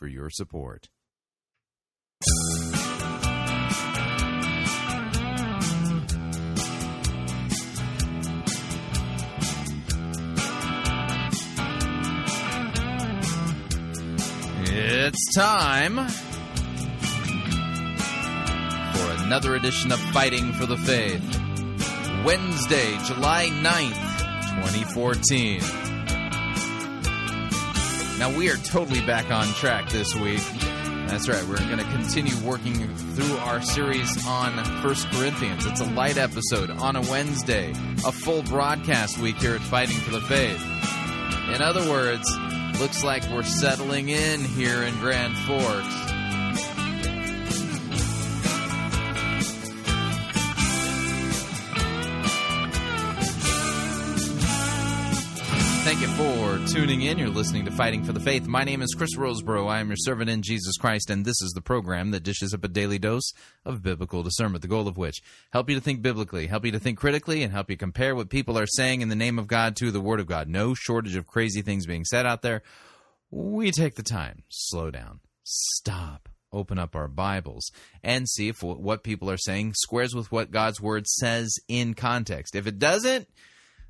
for your support. It's time for another edition of Fighting for the Faith. Wednesday, July 9th, 2014. Now, we are totally back on track this week. That's right, we're going to continue working through our series on First Corinthians. It's a light episode on a Wednesday, a full broadcast week here at Fighting for the Faith. In other words, looks like we're settling in here in Grand Forks. You for tuning in. You're listening to Fighting for the Faith. My name is Chris Rosebrough. I am your servant in Jesus Christ, and this is the program that dishes up a daily dose of biblical discernment, the goal of which help you to think biblically, help you to think critically, and help you compare what people are saying in the name of God to the Word of God. No shortage of crazy things being said out there. We take the time, slow down, stop, open up our Bibles, and see if what people are saying squares with what God's Word says in context. If it doesn't,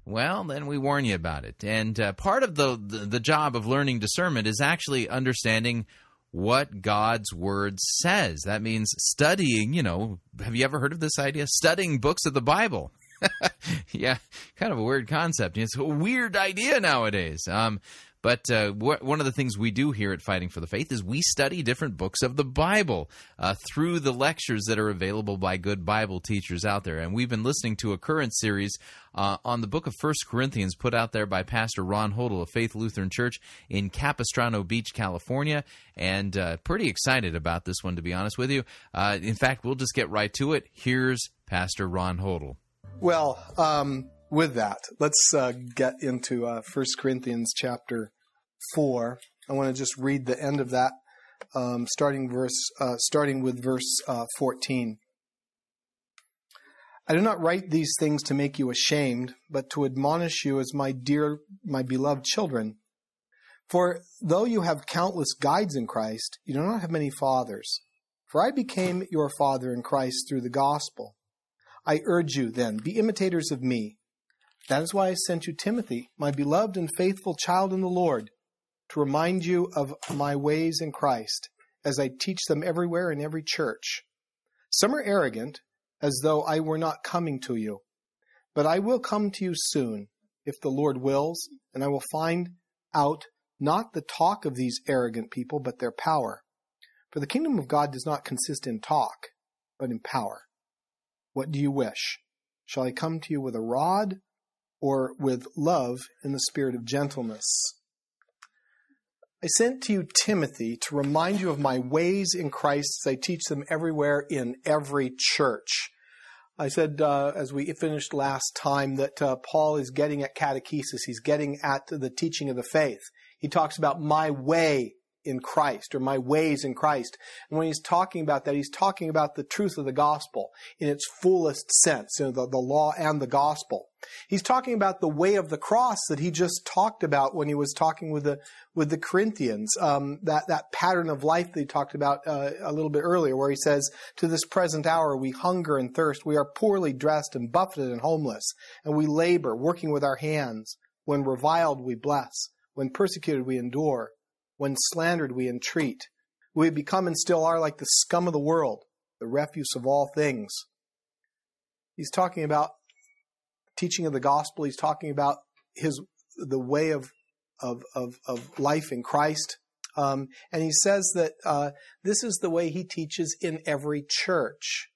well, then we warn you about it. And uh, part of the, the, the job of learning discernment is actually understanding what God's word says. That means studying, you know, have you ever heard of this idea? Studying books of the Bible. yeah, kind of a weird concept. It's a weird idea nowadays. Um, but uh, wh- one of the things we do here at Fighting for the Faith is we study different books of the Bible uh, through the lectures that are available by good Bible teachers out there. And we've been listening to a current series uh, on the book of First Corinthians put out there by Pastor Ron Hodel of Faith Lutheran Church in Capistrano Beach, California. And uh, pretty excited about this one, to be honest with you. Uh, in fact, we'll just get right to it. Here's Pastor Ron Hodel. Well, um, with that, let's uh, get into uh, 1 Corinthians chapter 4. I want to just read the end of that, um, starting verse, uh, starting with verse uh, 14. I do not write these things to make you ashamed, but to admonish you as my dear, my beloved children. For though you have countless guides in Christ, you do not have many fathers. For I became your father in Christ through the gospel. I urge you, then, be imitators of me that is why I sent you Timothy, my beloved and faithful child in the Lord, to remind you of my ways in Christ, as I teach them everywhere in every church. Some are arrogant, as though I were not coming to you. But I will come to you soon, if the Lord wills, and I will find out not the talk of these arrogant people, but their power. For the kingdom of God does not consist in talk, but in power. What do you wish? Shall I come to you with a rod or with love in the spirit of gentleness. I sent to you Timothy to remind you of my ways in Christ as I teach them everywhere in every church. I said uh, as we finished last time that uh, Paul is getting at catechesis. He's getting at the teaching of the faith. He talks about my way in Christ or my ways in Christ. And when he's talking about that, he's talking about the truth of the gospel in its fullest sense, you know, the, the law and the gospel. He's talking about the way of the cross that he just talked about when he was talking with the with the Corinthians. Um, that that pattern of life that he talked about uh, a little bit earlier, where he says, "To this present hour we hunger and thirst; we are poorly dressed and buffeted and homeless, and we labor, working with our hands. When reviled, we bless; when persecuted, we endure." When slandered, we entreat. We become and still are like the scum of the world, the refuse of all things. He's talking about teaching of the gospel. He's talking about his the way of of of, of life in Christ. Um, and he says that uh, this is the way he teaches in every church.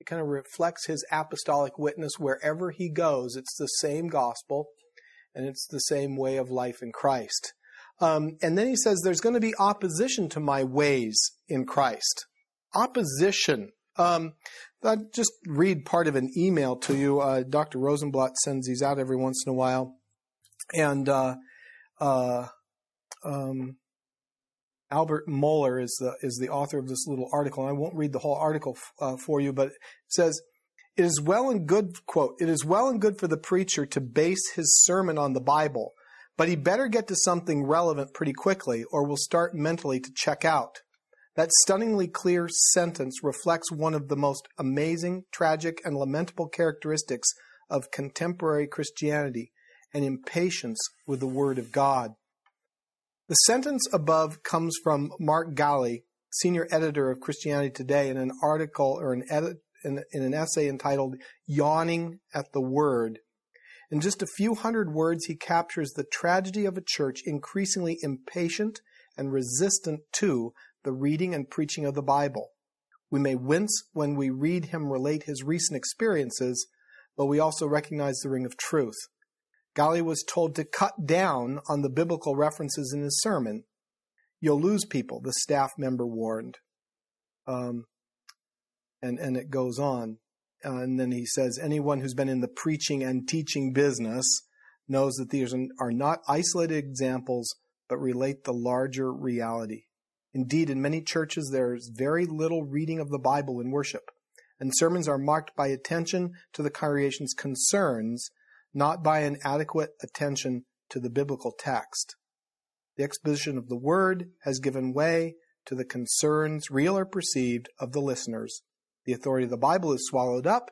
It kind of reflects his apostolic witness wherever he goes. It's the same gospel, and it's the same way of life in Christ. Um, and then he says there's going to be opposition to my ways in Christ. Opposition. Um, I'll just read part of an email to you. Uh, Dr. Rosenbladt sends these out every once in a while. And uh, uh, um, Albert Mohler is the, is the author of this little article. And I won't read the whole article f- uh, for you, but it says, it is well and good, quote, it is well and good for the preacher to base his sermon on the Bible, but he better get to something relevant pretty quickly or we'll start mentally to check out. That stunningly clear sentence reflects one of the most amazing, tragic, and lamentable characteristics of contemporary Christianity an impatience with the Word of God. The sentence above comes from Mark Galli, senior editor of Christianity Today, in an article or an edit in, in an essay entitled Yawning at the Word. In just a few hundred words, he captures the tragedy of a church increasingly impatient and resistant to the reading and preaching of the Bible. We may wince when we read him relate his recent experiences, but we also recognize the ring of truth. Galli was told to cut down on the biblical references in his sermon. You'll lose people, the staff member warned. Um, and, and it goes on. Uh, and then he says, anyone who's been in the preaching and teaching business knows that these are not isolated examples, but relate the larger reality. Indeed, in many churches, there's very little reading of the Bible in worship, and sermons are marked by attention to the congregation's concerns not by an adequate attention to the biblical text. The exposition of the word has given way to the concerns, real or perceived, of the listeners. The authority of the Bible is swallowed up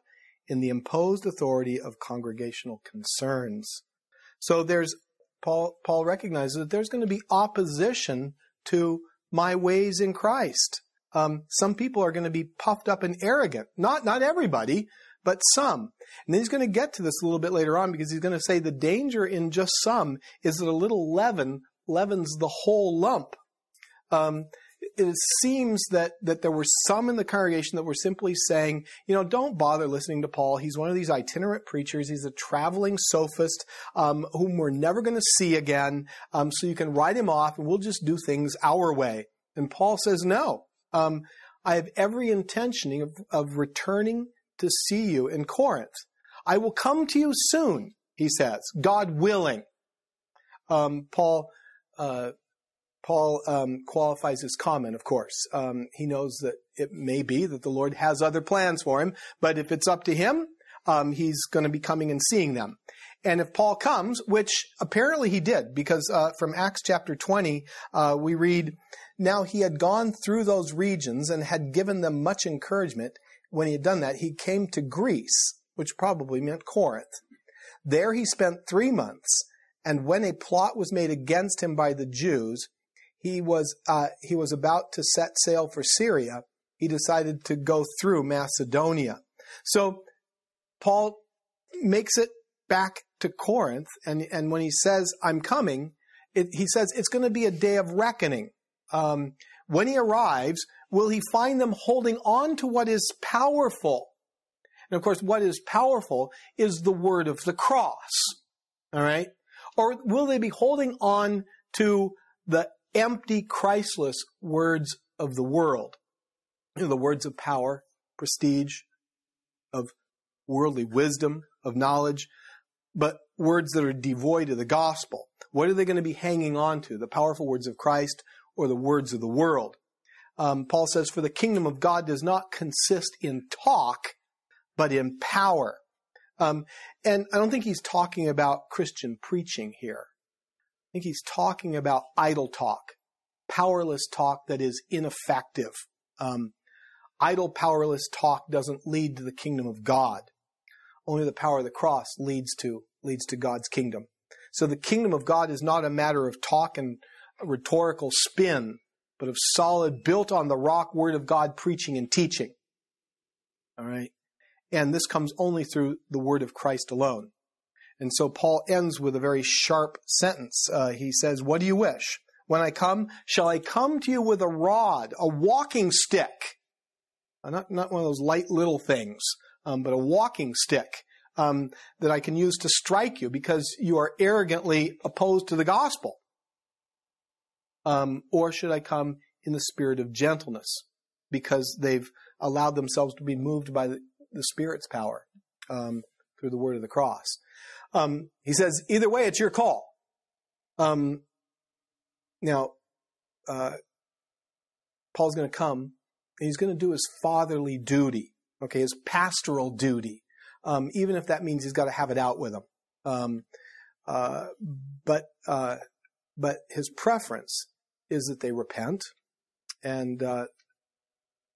in the imposed authority of congregational concerns. So there's Paul Paul recognizes that there's going to be opposition to my ways in Christ. Um, some people are going to be puffed up and arrogant. Not not everybody, but some. And then he's going to get to this a little bit later on because he's going to say the danger in just some is that a little leaven leavens the whole lump. Um, it seems that that there were some in the congregation that were simply saying, you know, don't bother listening to Paul. He's one of these itinerant preachers. He's a traveling sophist um, whom we're never going to see again. Um, so you can write him off, and we'll just do things our way. And Paul says, no. Um, I have every intention of, of returning to see you in Corinth. I will come to you soon, he says, God willing. Um, Paul, uh, Paul um, qualifies his comment, of course. Um, he knows that it may be that the Lord has other plans for him, but if it's up to him, um, he's going to be coming and seeing them. And if Paul comes, which apparently he did, because uh, from Acts chapter 20, uh, we read, Now he had gone through those regions and had given them much encouragement, when he had done that, he came to Greece, which probably meant Corinth. There he spent three months, and when a plot was made against him by the Jews, he was uh, he was about to set sail for Syria. He decided to go through Macedonia. So Paul makes it back to Corinth, and and when he says I'm coming, it, he says it's going to be a day of reckoning. Um, when he arrives, will he find them holding on to what is powerful? And of course, what is powerful is the word of the cross. All right? Or will they be holding on to the empty, Christless words of the world? You know, the words of power, prestige, of worldly wisdom, of knowledge, but words that are devoid of the gospel. What are they going to be hanging on to? The powerful words of Christ or the words of the world? Um, Paul says, For the kingdom of God does not consist in talk, but in power. Um, and I don't think he's talking about Christian preaching here. I think he's talking about idle talk, powerless talk that is ineffective. Um, idle, powerless talk doesn't lead to the kingdom of God. Only the power of the cross leads to leads to God's kingdom. So the kingdom of God is not a matter of talk and rhetorical spin but of solid, built on the rock word of God preaching and teaching. All right. And this comes only through the word of Christ alone. And so Paul ends with a very sharp sentence. Uh, he says, What do you wish? When I come, shall I come to you with a rod, a walking stick? Uh, not, not one of those light little things, um, but a walking stick um, that I can use to strike you because you are arrogantly opposed to the gospel. Um, or should I come in the spirit of gentleness because they've allowed themselves to be moved by the, the Spirit's power um, through the word of the cross? Um, he says, either way, it's your call. Um, now, uh, Paul's going to come and he's going to do his fatherly duty, okay, his pastoral duty, um, even if that means he's got to have it out with them. Um, uh, but uh, but his preference is that they repent and uh,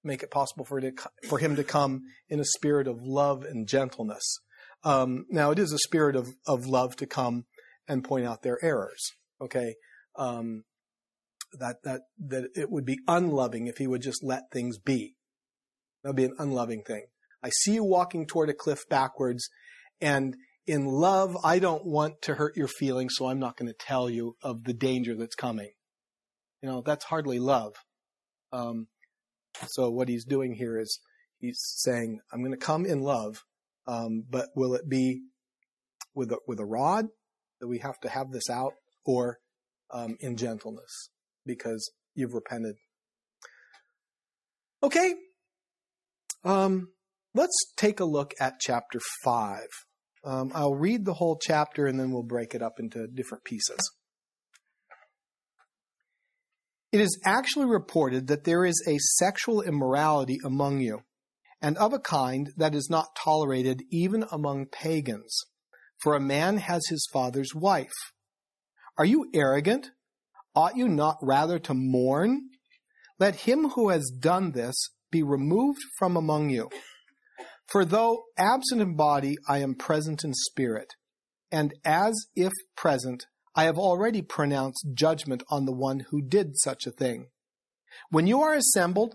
make it possible for, to, for him to come in a spirit of love and gentleness. Um, now, it is a spirit of, of love to come and point out their errors. Okay, um, that that that it would be unloving if he would just let things be. That would be an unloving thing. I see you walking toward a cliff backwards, and in love, I don't want to hurt your feelings, so I'm not going to tell you of the danger that's coming. You know, that's hardly love. Um, so what he's doing here is he's saying, I'm going to come in love, um, but will it be with a, with a rod that we have to have this out or um, in gentleness because you've repented? Okay. Um, let's take a look at chapter 5. Um, I'll read the whole chapter and then we'll break it up into different pieces. It is actually reported that there is a sexual immorality among you, and of a kind that is not tolerated even among pagans. For a man has his father's wife. Are you arrogant? Ought you not rather to mourn? Let him who has done this be removed from among you. For though absent in body, I am present in spirit, and as if present, I have already pronounced judgment on the one who did such a thing. When you are assembled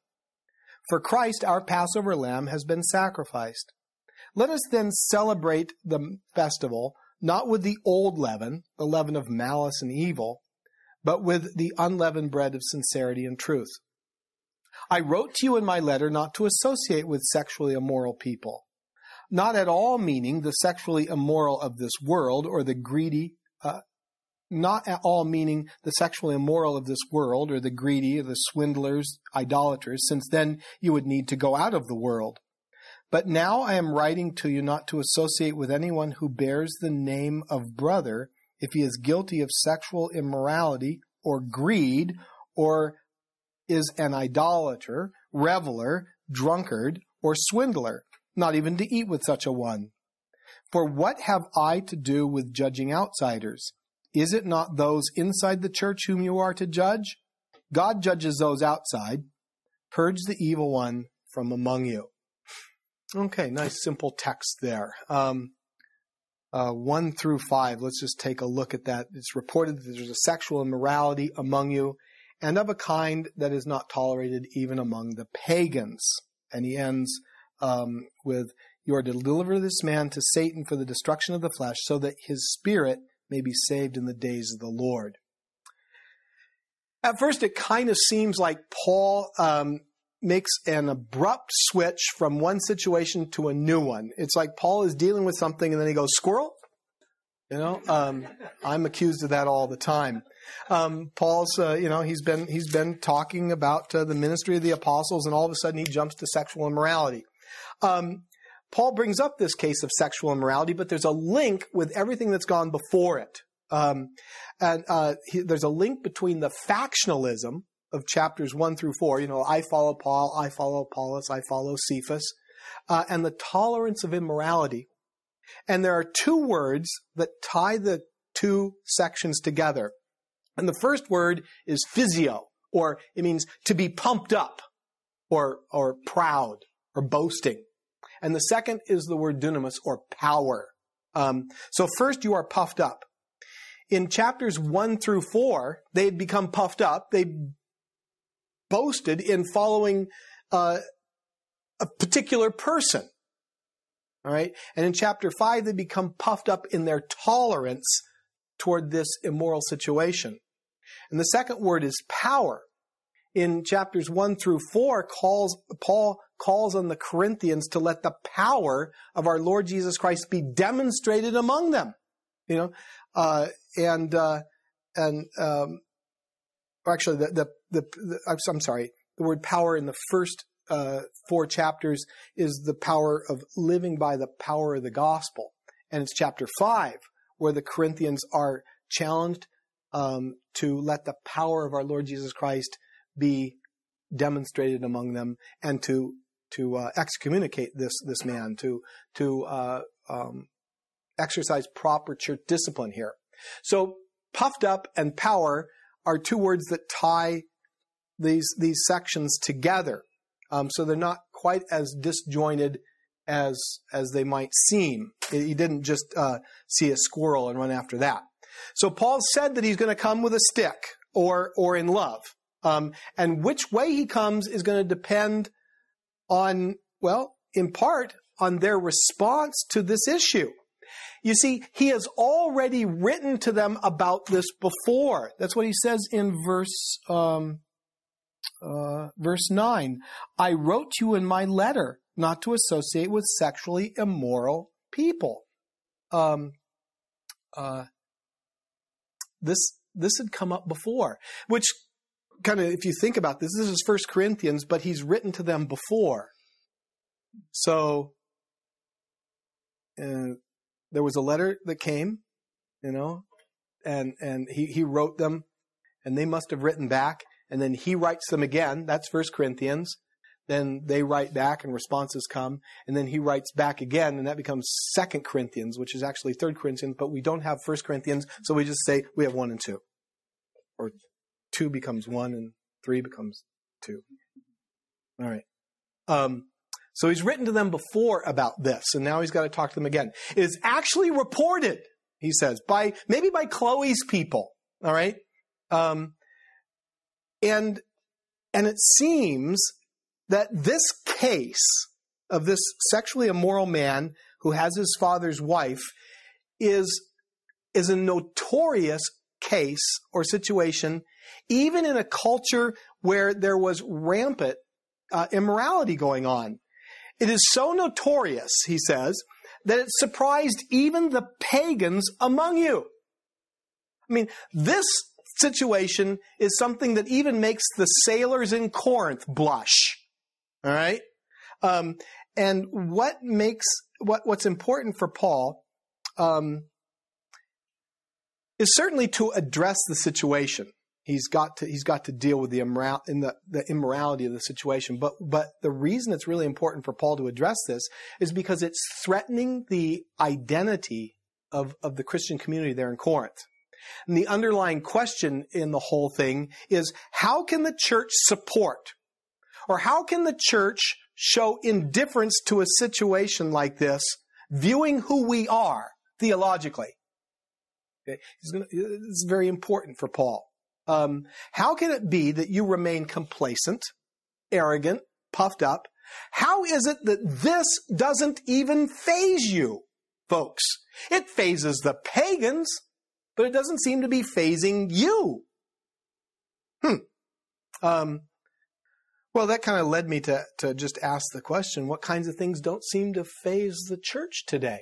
For Christ, our Passover lamb, has been sacrificed. Let us then celebrate the festival, not with the old leaven, the leaven of malice and evil, but with the unleavened bread of sincerity and truth. I wrote to you in my letter not to associate with sexually immoral people, not at all meaning the sexually immoral of this world or the greedy, uh, not at all meaning the sexually immoral of this world or the greedy or the swindlers, idolaters, since then you would need to go out of the world. But now I am writing to you not to associate with anyone who bears the name of brother if he is guilty of sexual immorality or greed or is an idolater, reveler, drunkard, or swindler, not even to eat with such a one. For what have I to do with judging outsiders? Is it not those inside the church whom you are to judge? God judges those outside. Purge the evil one from among you. Okay, nice simple text there. Um, uh, 1 through 5, let's just take a look at that. It's reported that there's a sexual immorality among you, and of a kind that is not tolerated even among the pagans. And he ends um, with, You are to deliver this man to Satan for the destruction of the flesh, so that his spirit may be saved in the days of the Lord. At first, it kind of seems like Paul um, makes an abrupt switch from one situation to a new one. It's like Paul is dealing with something and then he goes, squirrel? You know, um, I'm accused of that all the time. Um, Paul's, uh, you know, he's been he's been talking about uh, the ministry of the apostles, and all of a sudden he jumps to sexual immorality. Um, Paul brings up this case of sexual immorality, but there's a link with everything that's gone before it. Um, and uh, he, there's a link between the factionalism of chapters one through four. You know, I follow Paul, I follow Apollos, I follow Cephas, uh, and the tolerance of immorality. And there are two words that tie the two sections together. And the first word is physio, or it means to be pumped up, or or proud, or boasting. And the second is the word dunamis or power. Um, so first you are puffed up. In chapters one through four, they had become puffed up. They boasted in following uh, a particular person. All right. And in chapter five, they become puffed up in their tolerance toward this immoral situation. And the second word is power. In chapters one through four, calls, Paul calls on the Corinthians to let the power of our Lord Jesus Christ be demonstrated among them. You know, uh, and, uh, and, um, actually the, the, the, the, I'm sorry, the word power in the first uh, four chapters is the power of living by the power of the gospel. And it's chapter five where the Corinthians are challenged um, to let the power of our Lord Jesus Christ be demonstrated among them and to to uh, excommunicate this this man to to uh, um, exercise proper church discipline here. So puffed up and power are two words that tie these these sections together. Um, so they're not quite as disjointed as as they might seem. He didn't just uh, see a squirrel and run after that. So Paul said that he's going to come with a stick or or in love, um, and which way he comes is going to depend on well, in part on their response to this issue. You see, he has already written to them about this before. That's what he says in verse um, uh, verse 9, I wrote to you in my letter not to associate with sexually immoral people. Um, uh, this this had come up before, which kind of, if you think about this, this is First Corinthians, but he's written to them before. So uh, there was a letter that came, you know, and and he he wrote them, and they must have written back, and then he writes them again. That's First Corinthians. Then they write back and responses come, and then he writes back again, and that becomes Second Corinthians, which is actually Third Corinthians, but we don't have First Corinthians, so we just say we have one and two. Or two becomes one and three becomes two. All right. Um, so he's written to them before about this, and now he's got to talk to them again. It is actually reported, he says, by maybe by Chloe's people. All right. Um, and, and it seems that this case of this sexually immoral man who has his father's wife is, is a notorious case or situation, even in a culture where there was rampant uh, immorality going on. It is so notorious, he says, that it surprised even the pagans among you. I mean, this situation is something that even makes the sailors in Corinth blush. All right? Um, and what makes what what's important for Paul um, is certainly to address the situation. He's got to he's got to deal with the immoral in the, the immorality of the situation. But but the reason it's really important for Paul to address this is because it's threatening the identity of, of the Christian community there in Corinth. And the underlying question in the whole thing is how can the church support or how can the church show indifference to a situation like this, viewing who we are theologically? Okay. Gonna, it's very important for Paul. Um, how can it be that you remain complacent, arrogant, puffed up? How is it that this doesn't even faze you, folks? It fazes the pagans but it doesn't seem to be fazing you. Hmm. Um, well, that kind of led me to, to just ask the question what kinds of things don't seem to faze the church today?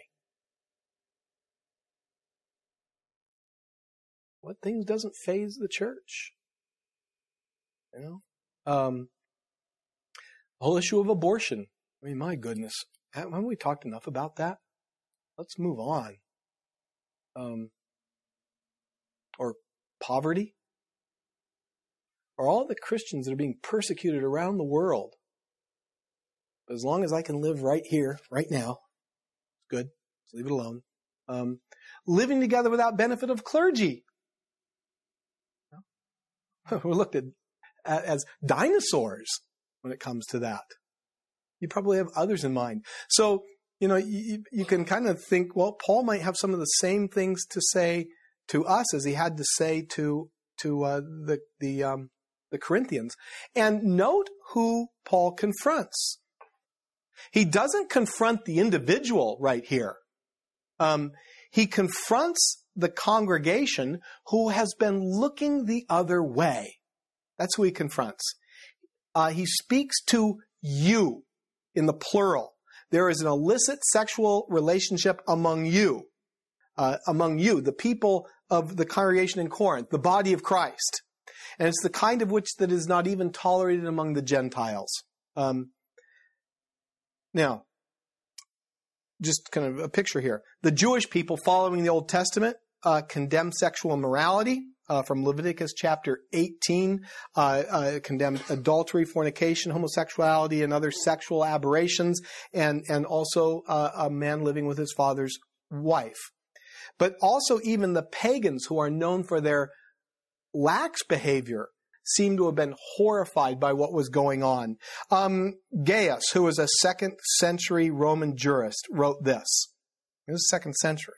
What things doesn't faze the church? You know? Um, the whole issue of abortion. I mean, my goodness. Haven't we talked enough about that? Let's move on. Um, or poverty, or all the Christians that are being persecuted around the world. As long as I can live right here, right now, good. Leave it alone. Um, living together without benefit of clergy. We're looked at as dinosaurs when it comes to that. You probably have others in mind. So, you know, you, you can kind of think, well, Paul might have some of the same things to say to us as he had to say to to uh, the the um, the Corinthians. And note who Paul confronts. He doesn't confront the individual right here. Um, he confronts the congregation who has been looking the other way. That's who he confronts. Uh, he speaks to you in the plural. There is an illicit sexual relationship among you, uh, among you, the people of the congregation in Corinth, the body of Christ. And it's the kind of which that is not even tolerated among the Gentiles. Um, now, just kind of a picture here. The Jewish people following the Old Testament uh, condemn sexual immorality. Uh, from Leviticus chapter 18, uh, uh, condemned adultery, fornication, homosexuality, and other sexual aberrations, and and also uh, a man living with his father's wife. But also, even the pagans who are known for their lax behavior seem to have been horrified by what was going on. Um, Gaius, who was a second century Roman jurist, wrote this. It was second century.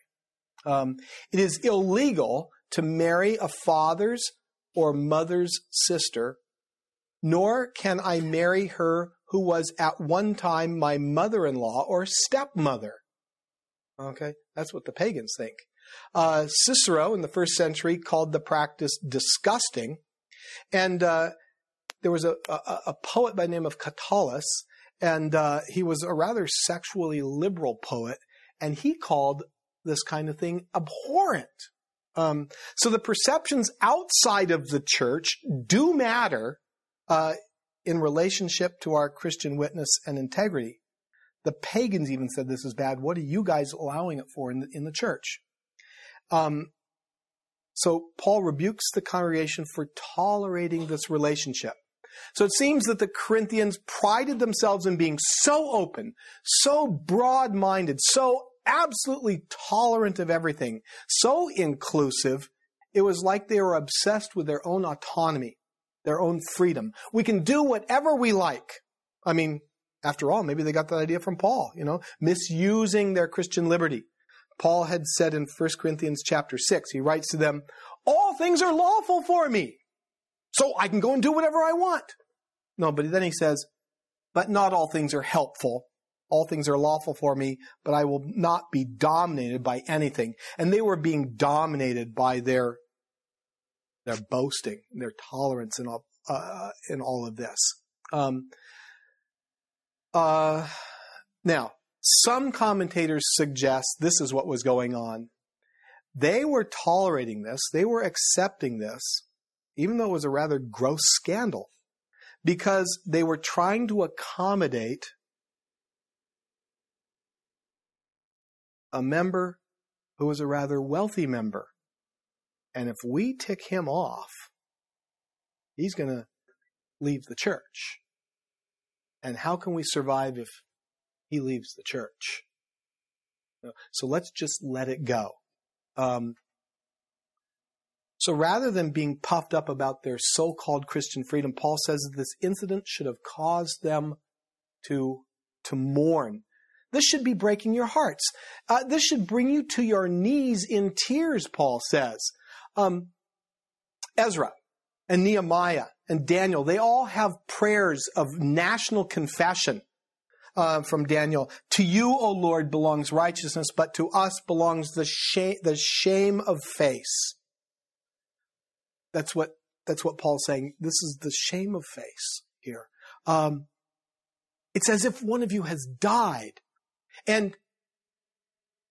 Um, it is illegal to marry a father's or mother's sister, nor can I marry her who was at one time my mother in law or stepmother. Okay, that's what the pagans think. Uh, Cicero in the first century called the practice disgusting. And uh, there was a, a, a, poet by the name of Catullus, and uh, he was a rather sexually liberal poet, and he called this kind of thing abhorrent. Um, so the perceptions outside of the church do matter uh, in relationship to our Christian witness and integrity. The pagans even said this is bad. What are you guys allowing it for in the, in the church? Um, so Paul rebukes the congregation for tolerating this relationship. So it seems that the Corinthians prided themselves in being so open, so broad minded, so absolutely tolerant of everything, so inclusive, it was like they were obsessed with their own autonomy, their own freedom. We can do whatever we like. I mean, after all, maybe they got that idea from Paul, you know, misusing their Christian liberty. Paul had said in 1 Corinthians chapter 6, he writes to them, All things are lawful for me, so I can go and do whatever I want. No, but then he says, But not all things are helpful. All things are lawful for me, but I will not be dominated by anything. And they were being dominated by their their boasting, their tolerance in all, uh, in all of this. Um, uh, now, some commentators suggest this is what was going on. They were tolerating this, they were accepting this, even though it was a rather gross scandal, because they were trying to accommodate a member who is a rather wealthy member. And if we tick him off, he's going to leave the church. And how can we survive if he leaves the church. So let's just let it go. Um, so rather than being puffed up about their so called Christian freedom, Paul says that this incident should have caused them to, to mourn. This should be breaking your hearts. Uh, this should bring you to your knees in tears, Paul says. Um, Ezra and Nehemiah and Daniel, they all have prayers of national confession uh, from Daniel. To you, O Lord, belongs righteousness, but to us belongs the shame, the shame of face. That's what that's what Paul's saying. This is the shame of face here. Um, it's as if one of you has died, and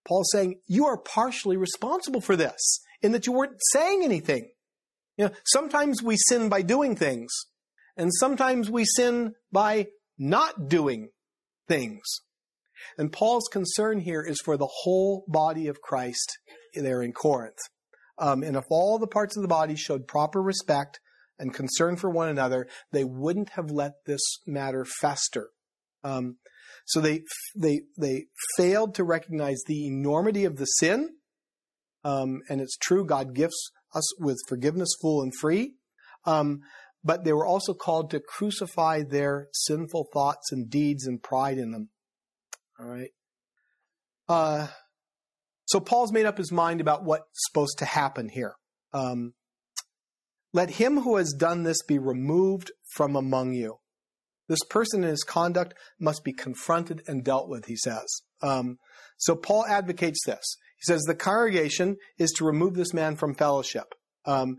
Paul's saying you are partially responsible for this in that you weren't saying anything. You know, sometimes we sin by doing things, and sometimes we sin by not doing things. And Paul's concern here is for the whole body of Christ there in Corinth. Um, and if all the parts of the body showed proper respect and concern for one another, they wouldn't have let this matter fester. Um, so they they they failed to recognize the enormity of the sin. Um, and it's true, God gifts us with forgiveness full and free. Um, but they were also called to crucify their sinful thoughts and deeds and pride in them. All right. Uh, so Paul's made up his mind about what's supposed to happen here. Um, Let him who has done this be removed from among you. This person and his conduct must be confronted and dealt with, he says. Um, so Paul advocates this. He says the congregation is to remove this man from fellowship. Um,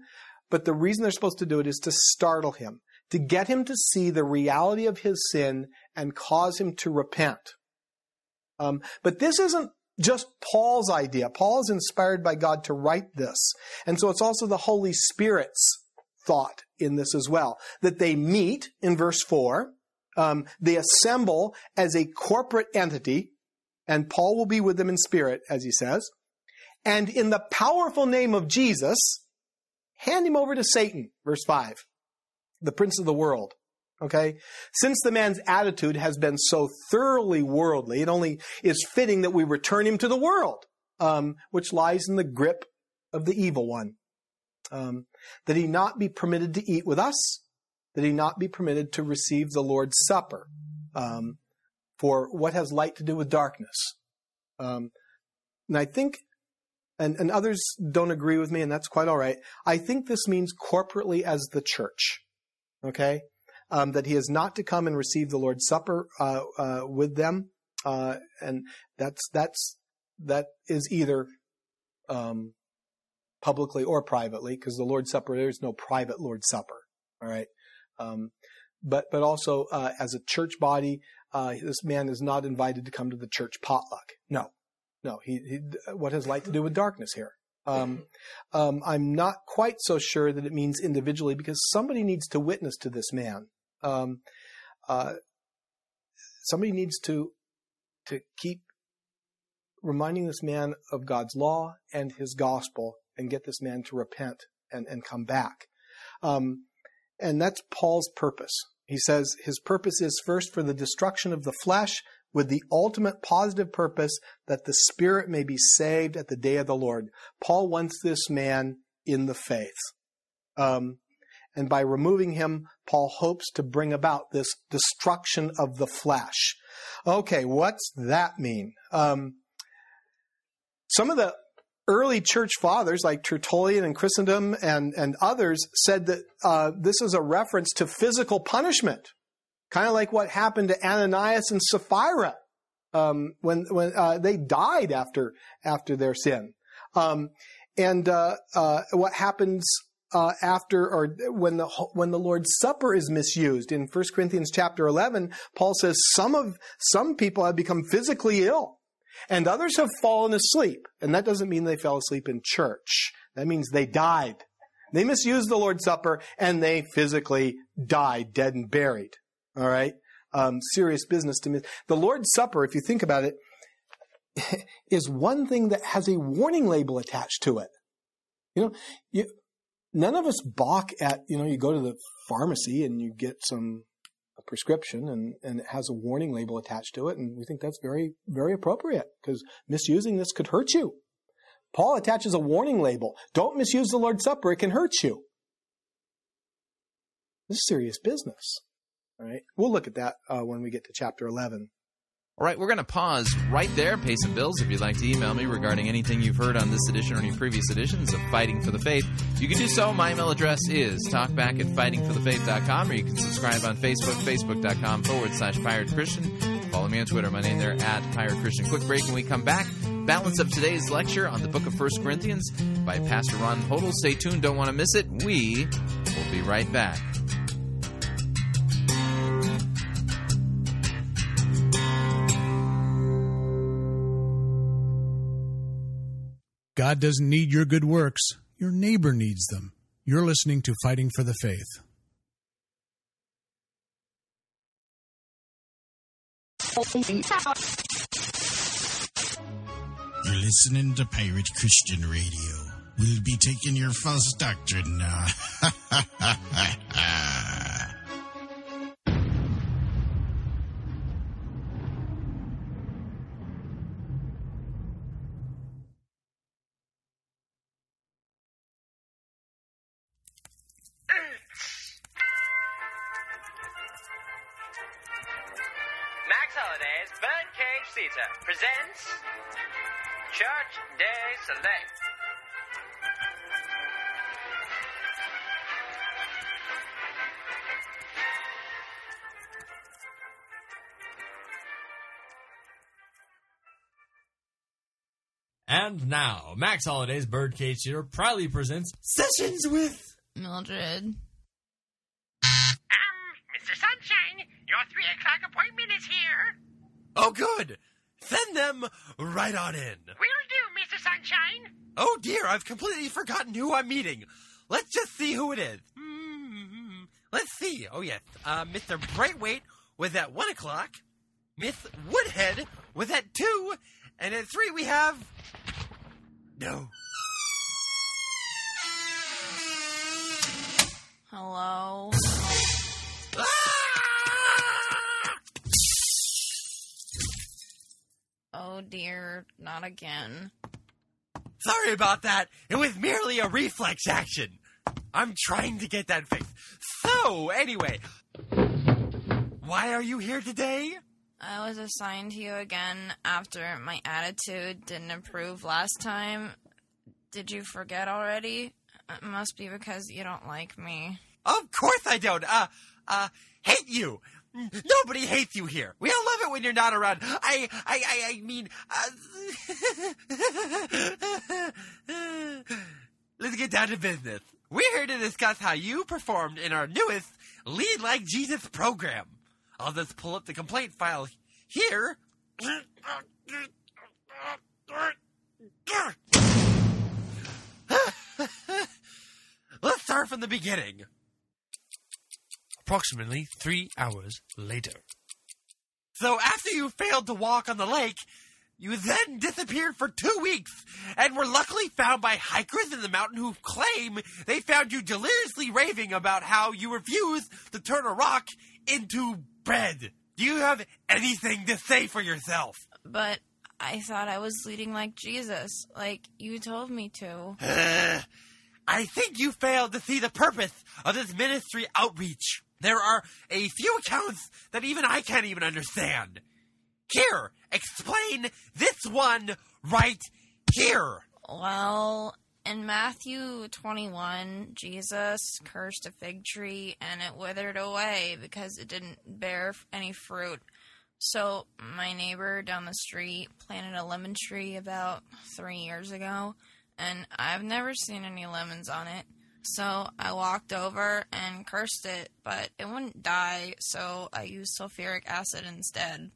but the reason they're supposed to do it is to startle him, to get him to see the reality of his sin and cause him to repent. Um, but this isn't just Paul's idea. Paul is inspired by God to write this. And so it's also the Holy Spirit's thought in this as well. That they meet in verse 4, um, they assemble as a corporate entity, and Paul will be with them in spirit, as he says. And in the powerful name of Jesus, hand him over to Satan, verse 5, the prince of the world. Okay? Since the man's attitude has been so thoroughly worldly, it only is fitting that we return him to the world, um, which lies in the grip of the evil one. Um, that he not be permitted to eat with us, that he not be permitted to receive the Lord's Supper. Um, for what has light to do with darkness? Um, and I think, and, and others don't agree with me, and that's quite all right. I think this means corporately as the church. Okay? Um, that he is not to come and receive the Lord's Supper uh, uh, with them, uh, and that's that's that is either um, publicly or privately, because the Lord's Supper there is no private Lord's Supper. All right, um, but but also uh, as a church body, uh, this man is not invited to come to the church potluck. No, no. He, he what has light to do with darkness here? Um, um, I'm not quite so sure that it means individually because somebody needs to witness to this man. Um, uh, somebody needs to to keep reminding this man of God's law and His gospel, and get this man to repent and and come back. Um, and that's Paul's purpose. He says his purpose is first for the destruction of the flesh, with the ultimate positive purpose that the spirit may be saved at the day of the Lord. Paul wants this man in the faith. Um, and by removing him, Paul hopes to bring about this destruction of the flesh. Okay, what's that mean? Um, some of the early church fathers like Tertullian and Chrysostom and, and others said that uh, this is a reference to physical punishment, kind of like what happened to Ananias and Sapphira um, when when uh, they died after after their sin, um, and uh, uh what happens uh, after or when the when the Lord's Supper is misused in 1 Corinthians chapter 11, Paul says some of some people have become physically ill and others have fallen asleep. And that doesn't mean they fell asleep in church. That means they died. They misused the Lord's Supper and they physically died, dead and buried. All right? Um, serious business to me. The Lord's Supper, if you think about it, is one thing that has a warning label attached to it. You know, you, none of us balk at, you know, you go to the pharmacy and you get some a prescription and, and it has a warning label attached to it. And we think that's very, very appropriate because misusing this could hurt you. Paul attaches a warning label. Don't misuse the Lord's Supper. It can hurt you. This is serious business. All right. We'll look at that uh, when we get to chapter 11. All right, we're going to pause right there, pay some bills. If you'd like to email me regarding anything you've heard on this edition or any previous editions of Fighting for the Faith, you can do so. My email address is talkback at fightingforthefaith.com, or you can subscribe on Facebook, facebook.com forward slash Pirate Christian. Follow me on Twitter. My name there at Pirate Christian. Quick break when we come back. Balance of today's lecture on the book of First Corinthians by Pastor Ron Hodel. Stay tuned, don't want to miss it. We will be right back. God doesn't need your good works, your neighbor needs them. You're listening to Fighting for the Faith. You're listening to Pirate Christian Radio. We'll be taking your false doctrine now. Theater presents Church Day Select. And now, Max Holiday's Birdcage Theater proudly presents Sessions with Mildred. Um, Mr. Sunshine, your three o'clock appointment is here. Oh, good. Send them right on in. Will do, Mr. Sunshine. Oh dear, I've completely forgotten who I'm meeting. Let's just see who it is. Hmm, Let's see. Oh yes, uh, Mr. Brightweight was at one o'clock. Miss Woodhead was at two, and at three we have no. Oh dear, not again. Sorry about that. It was merely a reflex action. I'm trying to get that fixed. So, anyway, why are you here today? I was assigned to you again after my attitude didn't improve last time. Did you forget already? It must be because you don't like me. Of course I don't. Uh, uh, hate you. Nobody hates you here. We all love it when you're not around. I, I, I, I mean, uh, let's get down to business. We're here to discuss how you performed in our newest Lead Like Jesus program. I'll just pull up the complaint file here. Let's start from the beginning. Approximately three hours later. So after you failed to walk on the lake, you then disappeared for two weeks and were luckily found by hikers in the mountain who claim they found you deliriously raving about how you refused to turn a rock into bread. Do you have anything to say for yourself? But I thought I was leading like Jesus, like you told me to. Uh, I think you failed to see the purpose of this ministry outreach. There are a few accounts that even I can't even understand. Here, explain this one right here. Well, in Matthew 21, Jesus cursed a fig tree and it withered away because it didn't bear any fruit. So, my neighbor down the street planted a lemon tree about three years ago, and I've never seen any lemons on it. So, I walked over and cursed it, but it wouldn't die, so I used sulfuric acid instead.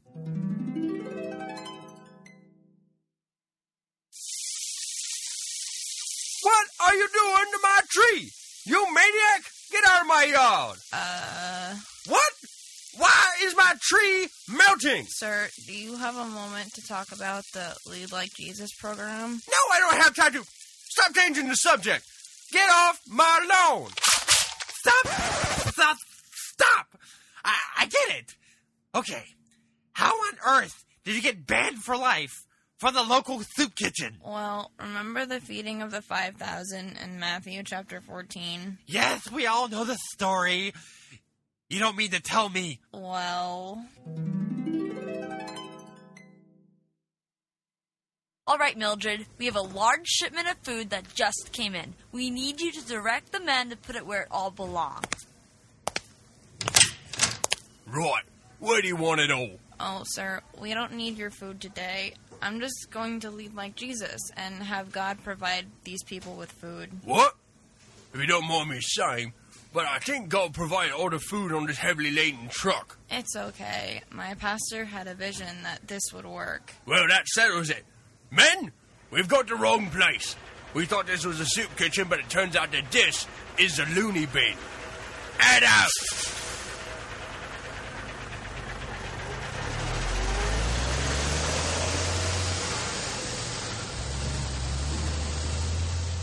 What are you doing to my tree? You maniac! Get out of my yard! Uh, What? Why is my tree melting? sir, do you have a moment to talk about the Lead Like Jesus program? No, I don't have time to. Stop changing the subject. Get off my lawn. Stop. Stop. Stop. I, I get it. Okay. How on earth did you get banned for life from the local soup kitchen? Well, remember the feeding of the 5,000 in Matthew chapter 14? Yes, we all know the story. You don't mean to tell me. Well, All right, Mildred, we have a large shipment of food that just came in. We need you to direct the men to put it where it all belongs. Right. Where do you want it all? oh, sir, we don't need your food today. I'm just going to lead like Jesus and have God provide these people with food. What? If you don't mind me saying, but I think God provided all the food on this heavily laden truck. It's okay. My pastor had a vision that this would work. Well, that settles it. Men, we've got the wrong place. We thought this was a soup kitchen, but it turns out that this is a loony bin. Add out!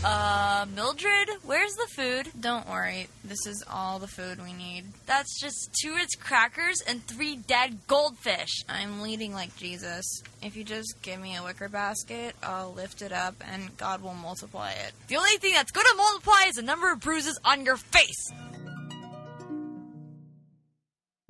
Uh, Mildred, where's the food? Don't worry, this is all the food we need. That's just two Ritz crackers and three dead goldfish. I'm leading like Jesus. If you just give me a wicker basket, I'll lift it up and God will multiply it. The only thing that's going to multiply is the number of bruises on your face.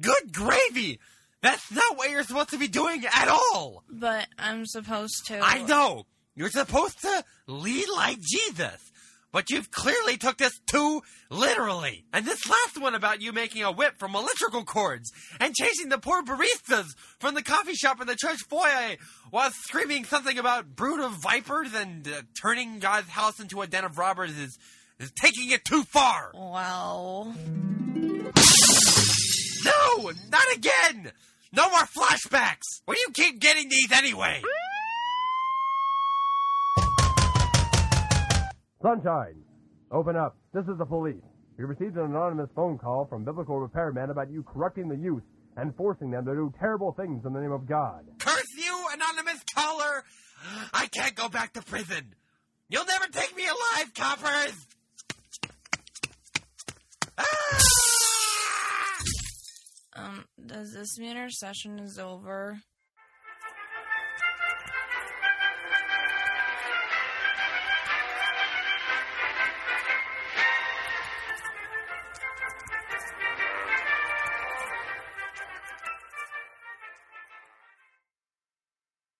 Good gravy! That's not what you're supposed to be doing at all! But I'm supposed to. I know! You're supposed to lead like Jesus. But you've clearly took this too literally. And this last one about you making a whip from electrical cords and chasing the poor baristas from the coffee shop in the church foyer while screaming something about brood of vipers and uh, turning God's house into a den of robbers is, is taking it too far. Well, No, not again. No more flashbacks. Where do you keep getting these anyway? Sunshine, open up. This is the police. We received an anonymous phone call from biblical repairmen about you corrupting the youth and forcing them to do terrible things in the name of God. Curse you, anonymous caller! I can't go back to prison. You'll never take me alive, coppers! um, does this mean our session is over?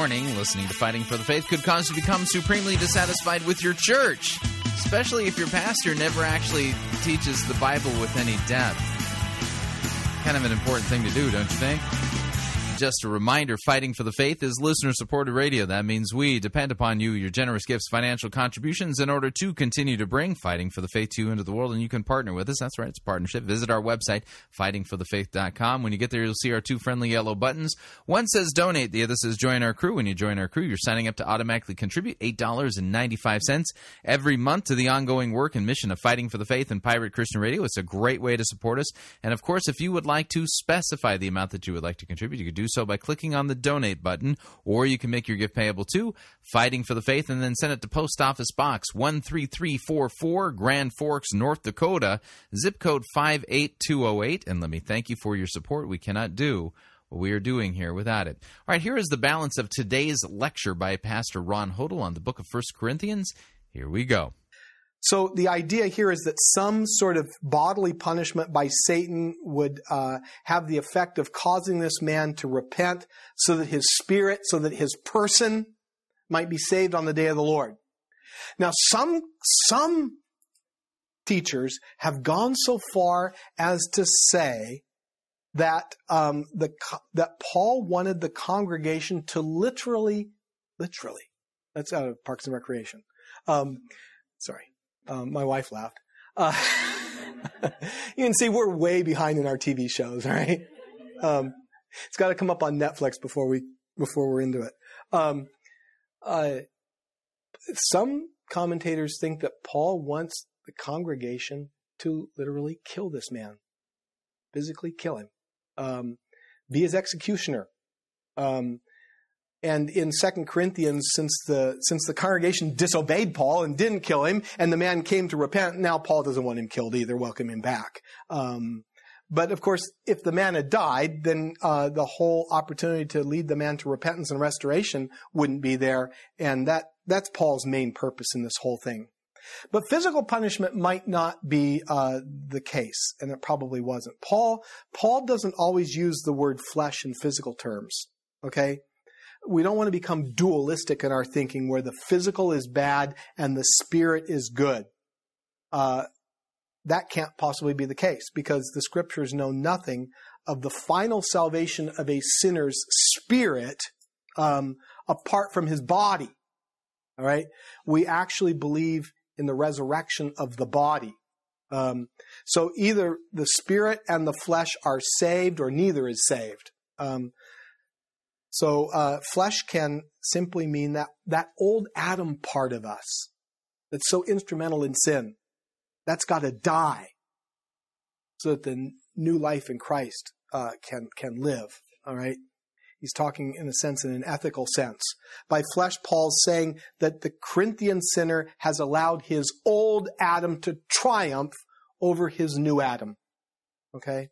Listening to Fighting for the Faith could cause you to become supremely dissatisfied with your church, especially if your pastor never actually teaches the Bible with any depth. Kind of an important thing to do, don't you think? Just a reminder Fighting for the Faith is listener supported radio. That means we depend upon you, your generous gifts, financial contributions in order to continue to bring Fighting for the Faith to you into the world. And you can partner with us. That's right, it's a partnership. Visit our website, fightingforthefaith.com. When you get there, you'll see our two friendly yellow buttons. One says donate, the other says join our crew. When you join our crew, you're signing up to automatically contribute $8.95 every month to the ongoing work and mission of Fighting for the Faith and Pirate Christian Radio. It's a great way to support us. And of course, if you would like to specify the amount that you would like to contribute, you could do so by clicking on the donate button, or you can make your gift payable to Fighting for the Faith and then send it to Post Office Box 13344, Grand Forks, North Dakota, zip code 58208. And let me thank you for your support. We cannot do what we are doing here without it. All right, here is the balance of today's lecture by Pastor Ron Hodel on the book of First Corinthians. Here we go. So the idea here is that some sort of bodily punishment by Satan would uh, have the effect of causing this man to repent so that his spirit, so that his person might be saved on the day of the Lord. Now, some, some teachers have gone so far as to say that, um, the, that Paul wanted the congregation to literally, literally, that's out of Parks and Recreation. Um, sorry. Um, my wife laughed. Uh, you can see we're way behind in our TV shows, right? Um, it's got to come up on Netflix before we before we're into it. Um, uh, some commentators think that Paul wants the congregation to literally kill this man, physically kill him, um, be his executioner. Um, And in Second Corinthians, since the since the congregation disobeyed Paul and didn't kill him, and the man came to repent, now Paul doesn't want him killed either. Welcome him back. Um, but of course, if the man had died, then uh, the whole opportunity to lead the man to repentance and restoration wouldn't be there, and that that's Paul's main purpose in this whole thing. But physical punishment might not be uh, the case, and it probably wasn't. Paul Paul doesn't always use the word flesh in physical terms. Okay, we don't want to become dualistic in our thinking, where the physical is bad and the spirit is good. Uh, that can't possibly be the case because the scriptures know nothing of the final salvation of a sinner's spirit um, apart from his body. All right, we actually believe in the resurrection of the body. Um, so either the spirit and the flesh are saved, or neither is saved. Um, so uh, flesh can simply mean that that old Adam part of us that's so instrumental in sin, that's got to die, so that the new life in Christ uh, can can live. All right. He's talking in a sense, in an ethical sense. By flesh, Paul's saying that the Corinthian sinner has allowed his old Adam to triumph over his new Adam. Okay?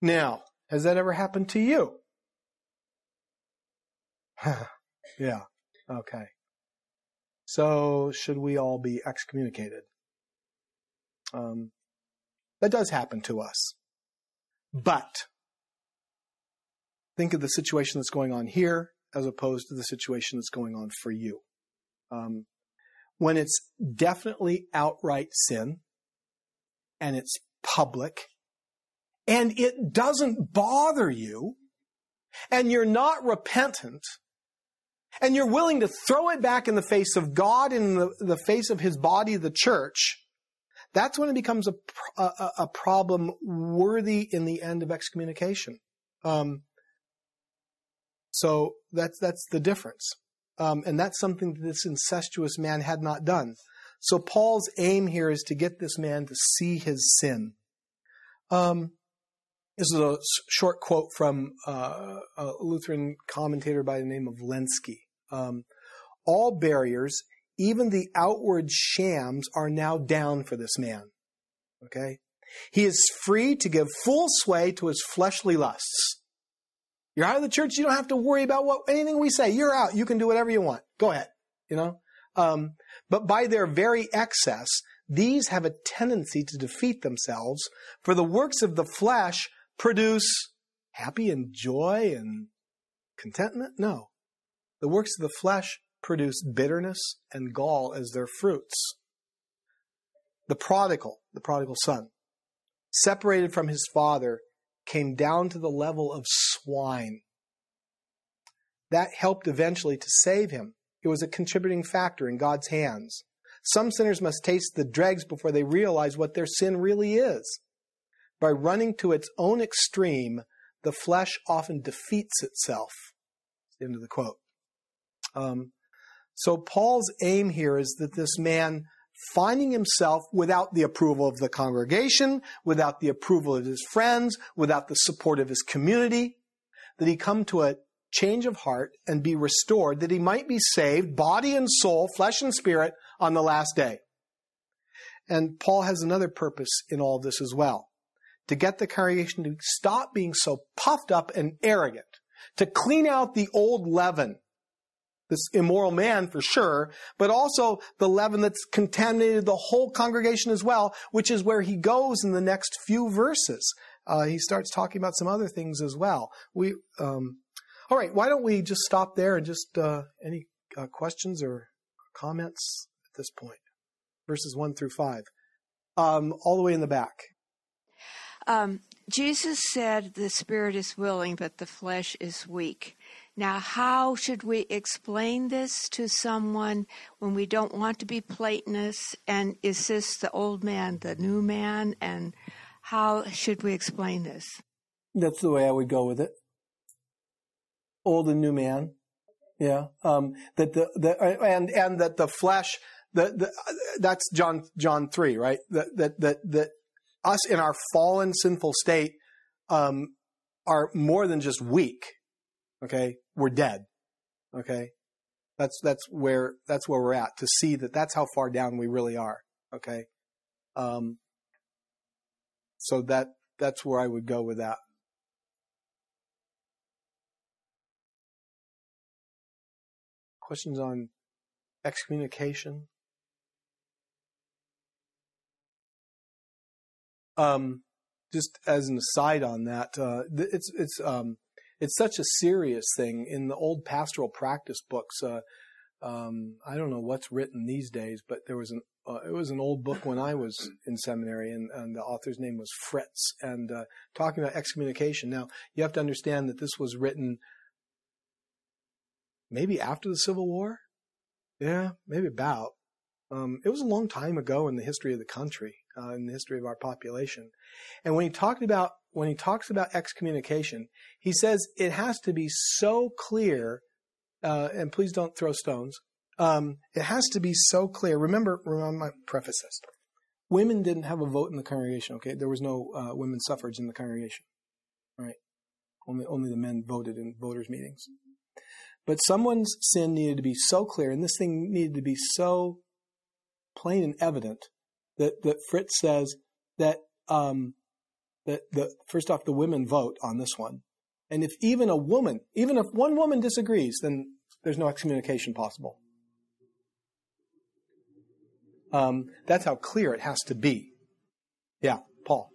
Now, has that ever happened to you? yeah. Okay. So, should we all be excommunicated? Um, that does happen to us. But, think of the situation that's going on here as opposed to the situation that's going on for you. Um, when it's definitely outright sin and it's public and it doesn't bother you and you're not repentant and you're willing to throw it back in the face of God in the, the face of his body, the church, that's when it becomes a, a, a problem worthy in the end of excommunication. Um, so that's that's the difference, um, and that's something that this incestuous man had not done. So Paul's aim here is to get this man to see his sin. Um, this is a short quote from uh, a Lutheran commentator by the name of Lenski. Um, All barriers, even the outward shams, are now down for this man. Okay? He is free to give full sway to his fleshly lusts. You're out of the church. You don't have to worry about what anything we say. You're out. You can do whatever you want. Go ahead. You know. Um, but by their very excess, these have a tendency to defeat themselves. For the works of the flesh produce happy and joy and contentment. No, the works of the flesh produce bitterness and gall as their fruits. The prodigal, the prodigal son, separated from his father, came down to the level of swine. That helped eventually to save him. It was a contributing factor in God's hands. Some sinners must taste the dregs before they realize what their sin really is. By running to its own extreme, the flesh often defeats itself. End of the quote. Um, so Paul's aim here is that this man finding himself without the approval of the congregation, without the approval of his friends, without the support of his community, that he come to a change of heart and be restored, that he might be saved, body and soul, flesh and spirit, on the last day. And Paul has another purpose in all this as well to get the congregation to stop being so puffed up and arrogant, to clean out the old leaven this immoral man for sure, but also the leaven that's contaminated the whole congregation as well, which is where he goes in the next few verses. Uh, he starts talking about some other things as well. We, um, all right, why don't we just stop there and just uh, any uh, questions or comments at this point? Verses one through five, um, all the way in the back. Um, Jesus said, "The spirit is willing, but the flesh is weak." Now, how should we explain this to someone when we don't want to be Platonists? And is this the old man, the new man? And how should we explain this? That's the way I would go with it. Old and new man. Yeah. Um, that the, the, and, and that the flesh, the, the, that's John, John 3, right? That, that, that, that us in our fallen sinful state, um, are more than just weak Okay, we're dead. Okay, that's that's where that's where we're at to see that that's how far down we really are. Okay, um, so that that's where I would go with that. Questions on excommunication? Um, just as an aside on that, uh, it's it's um, it's such a serious thing in the old pastoral practice books. Uh, um, I don't know what's written these days, but there was an uh, it was an old book when I was in seminary, and, and the author's name was Fritz, and uh, talking about excommunication. Now you have to understand that this was written maybe after the Civil War. Yeah, maybe about. Um, it was a long time ago in the history of the country, uh, in the history of our population. And when he talked about when he talks about excommunication, he says it has to be so clear. Uh, and please don't throw stones. Um, it has to be so clear. Remember, remember my preface this. Women didn't have a vote in the congregation. Okay, there was no uh, women's suffrage in the congregation. Right, only only the men voted in voters' meetings. But someone's sin needed to be so clear, and this thing needed to be so plain and evident that that Fritz says that um, that the first off the women vote on this one, and if even a woman, even if one woman disagrees, then there's no excommunication possible. Um, that's how clear it has to be. Yeah, Paul.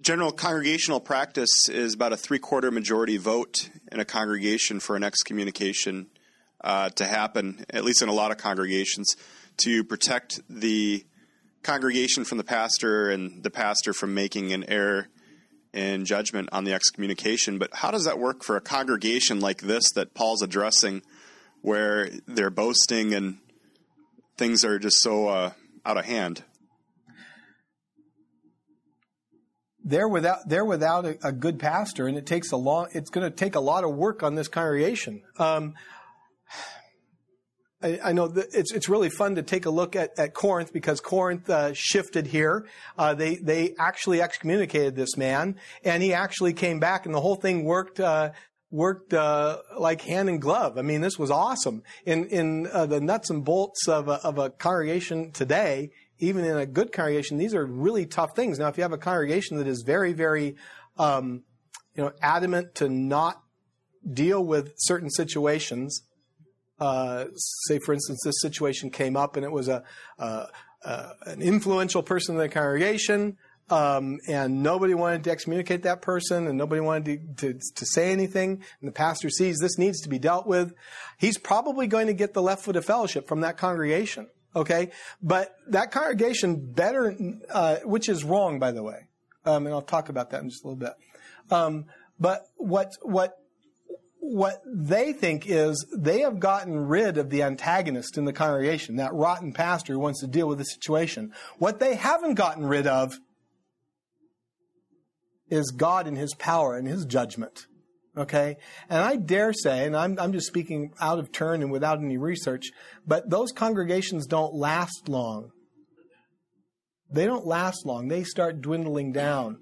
General congregational practice is about a three quarter majority vote in a congregation for an excommunication uh, to happen, at least in a lot of congregations, to protect the congregation from the pastor and the pastor from making an error in judgment on the excommunication. But how does that work for a congregation like this that Paul's addressing, where they're boasting and things are just so uh, out of hand? They're without they're without a, a, good pastor, and it takes a long. It's going to take a lot of work on this congregation. Um, I, I, know it's it's really fun to take a look at, at Corinth because Corinth uh, shifted here. Uh, they they actually excommunicated this man, and he actually came back, and the whole thing worked. Uh, worked uh, like hand in glove. I mean, this was awesome. In in uh, the nuts and bolts of a, of a congregation today, even in a good congregation, these are really tough things. Now, if you have a congregation that is very, very, um, you know, adamant to not deal with certain situations, uh, say, for instance, this situation came up and it was a, uh, uh, an influential person in the congregation, um, and nobody wanted to excommunicate that person, and nobody wanted to, to, to, say anything, and the pastor sees this needs to be dealt with, he's probably going to get the left foot of fellowship from that congregation. Okay, but that congregation better, uh, which is wrong, by the way, um, and I'll talk about that in just a little bit. Um, but what what what they think is they have gotten rid of the antagonist in the congregation, that rotten pastor who wants to deal with the situation. What they haven't gotten rid of is God and His power and His judgment. Okay? And I dare say, and I'm, I'm just speaking out of turn and without any research, but those congregations don't last long. They don't last long. They start dwindling down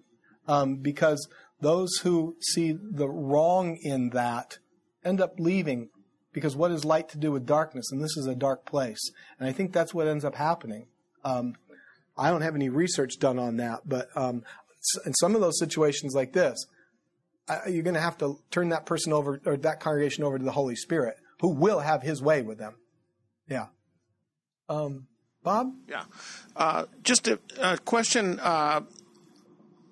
um, because those who see the wrong in that end up leaving because what is light to do with darkness? And this is a dark place. And I think that's what ends up happening. Um, I don't have any research done on that, but um, in some of those situations like this, you're going to have to turn that person over or that congregation over to the Holy Spirit, who will have His way with them. Yeah. Um, Bob. Yeah. Uh, just a, a question uh,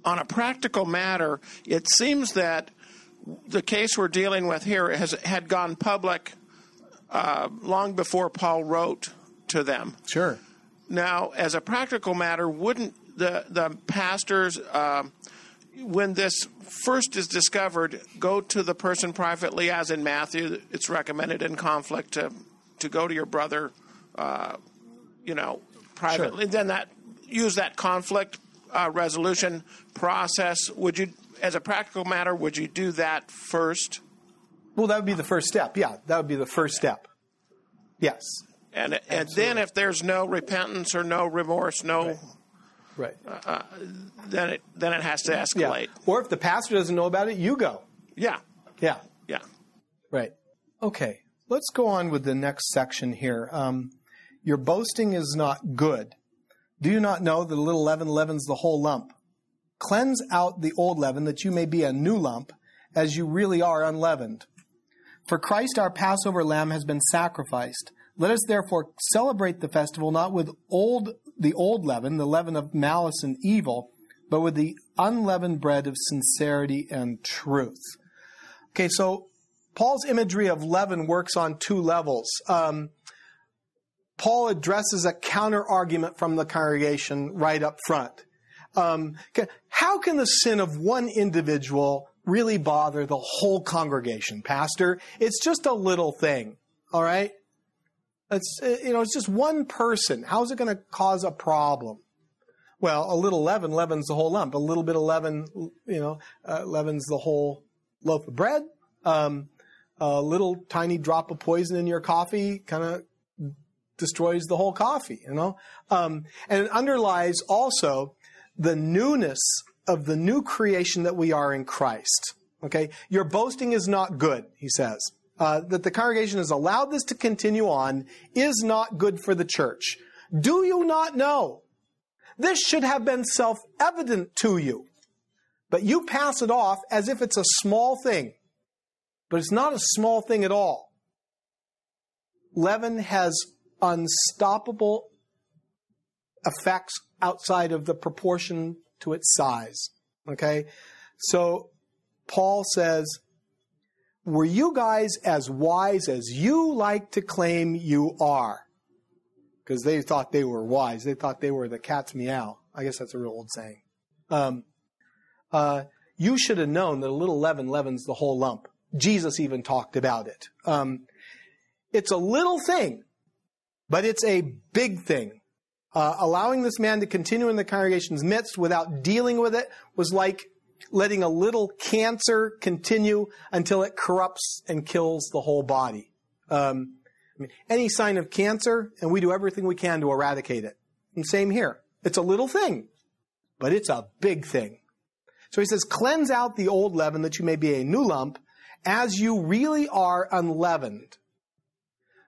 on a practical matter. It seems that the case we're dealing with here has had gone public uh, long before Paul wrote to them. Sure. Now, as a practical matter, wouldn't the the pastors uh, when this first is discovered, go to the person privately, as in Matthew. It's recommended in conflict to to go to your brother, uh, you know, privately. Sure. Then that use that conflict uh, resolution process. Would you, as a practical matter, would you do that first? Well, that would be the first step. Yeah, that would be the first step. Yes. And Absolutely. and then if there's no repentance or no remorse, no. Right Right. Uh, then it then it has to escalate. Yeah. Or if the pastor doesn't know about it, you go. Yeah. Yeah. Yeah. Right. Okay. Let's go on with the next section here. Um, your boasting is not good. Do you not know that a little leaven leavens the whole lump? Cleanse out the old leaven that you may be a new lump, as you really are unleavened. For Christ our Passover lamb has been sacrificed. Let us therefore celebrate the festival not with old the old leaven, the leaven of malice and evil, but with the unleavened bread of sincerity and truth. Okay, so Paul's imagery of leaven works on two levels. Um, Paul addresses a counter argument from the congregation right up front. Um, how can the sin of one individual really bother the whole congregation, Pastor? It's just a little thing, all right? It's you know, it's just one person. How's it going to cause a problem? Well, a little leaven leavens the whole lump. A little bit of leaven, you know, uh, leavens the whole loaf of bread. Um, a little tiny drop of poison in your coffee kind of destroys the whole coffee, you know? Um, and it underlies also the newness of the new creation that we are in Christ. Okay? Your boasting is not good, he says. Uh, that the congregation has allowed this to continue on is not good for the church. Do you not know? This should have been self evident to you. But you pass it off as if it's a small thing. But it's not a small thing at all. Leaven has unstoppable effects outside of the proportion to its size. Okay? So Paul says, Were you guys as wise as you like to claim you are? Because they thought they were wise. They thought they were the cat's meow. I guess that's a real old saying. Um, uh, you should have known that a little leaven leavens the whole lump. Jesus even talked about it. Um, it's a little thing, but it's a big thing. Uh, allowing this man to continue in the congregation's midst without dealing with it was like letting a little cancer continue until it corrupts and kills the whole body. Um, I mean, any sign of cancer, and we do everything we can to eradicate it. And same here. It's a little thing, but it's a big thing. So he says, cleanse out the old leaven that you may be a new lump, as you really are unleavened.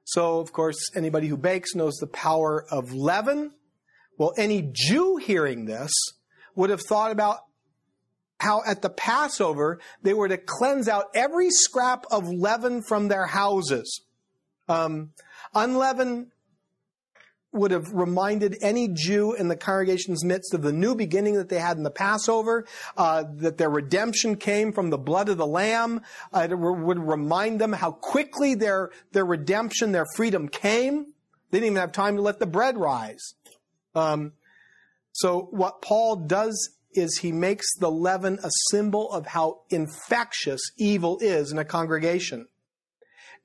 So, of course, anybody who bakes knows the power of leaven. Well, any Jew hearing this would have thought about how at the Passover they were to cleanse out every scrap of leaven from their houses. Um, unleavened would have reminded any Jew in the congregation's midst of the new beginning that they had in the Passover, uh, that their redemption came from the blood of the Lamb. Uh, it would remind them how quickly their their redemption, their freedom came. They didn't even have time to let the bread rise. Um, so what Paul does is he makes the leaven a symbol of how infectious evil is in a congregation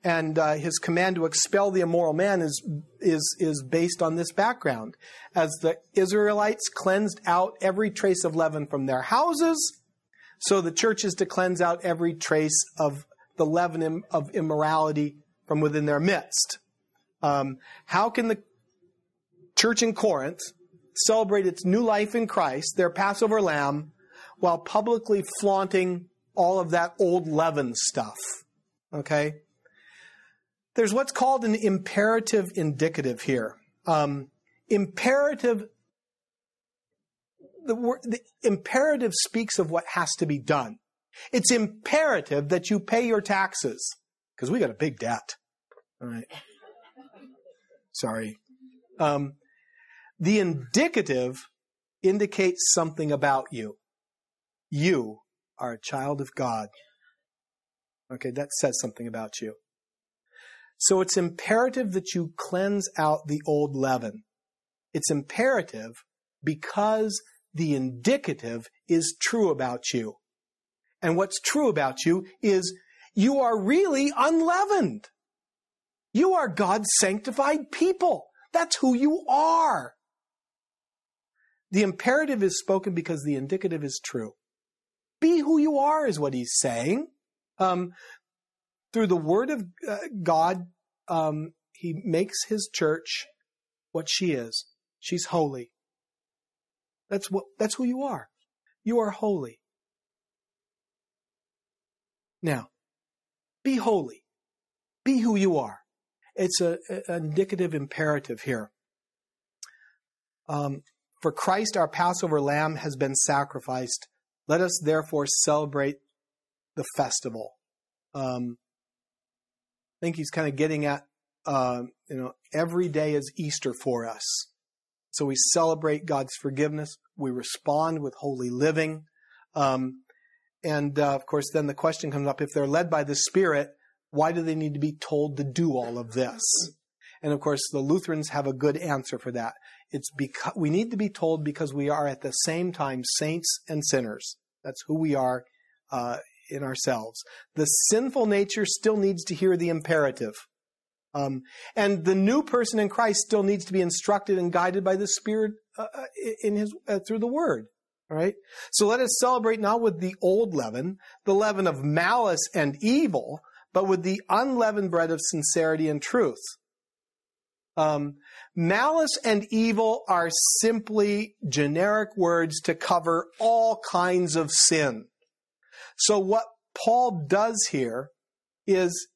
and uh, his command to expel the immoral man is is is based on this background. As the Israelites cleansed out every trace of leaven from their houses, so the church is to cleanse out every trace of the leaven of immorality from within their midst. Um, how can the church in Corinth celebrate its new life in Christ, their Passover lamb, while publicly flaunting all of that old leaven stuff? Okay? There's what's called an imperative indicative here. Um, imperative, the, word, the imperative speaks of what has to be done. It's imperative that you pay your taxes because we got a big debt. All right. Sorry. Um, the indicative indicates something about you. You are a child of God. Okay, that says something about you. So it's imperative that you cleanse out the old leaven. It's imperative because the indicative is true about you. And what's true about you is you are really unleavened. You are God's sanctified people. That's who you are. The imperative is spoken because the indicative is true. Be who you are, is what he's saying. Um, through the word of uh, God, um, he makes his church what she is. She's holy. That's what, that's who you are. You are holy. Now, be holy. Be who you are. It's a, a indicative imperative here. Um, for Christ, our Passover lamb, has been sacrificed. Let us therefore celebrate the festival. Um, I think he's kind of getting at, uh, you know, every day is Easter for us. So we celebrate God's forgiveness. We respond with holy living. Um, and uh, of course, then the question comes up if they're led by the Spirit, why do they need to be told to do all of this? And of course, the Lutherans have a good answer for that. It's because we need to be told because we are at the same time saints and sinners. That's who we are uh, in ourselves. The sinful nature still needs to hear the imperative. Um, and the new person in Christ still needs to be instructed and guided by the Spirit uh, uh in his uh, through the Word. All right. So let us celebrate not with the old leaven, the leaven of malice and evil, but with the unleavened bread of sincerity and truth. Um, malice and evil are simply generic words to cover all kinds of sin. So what Paul does here is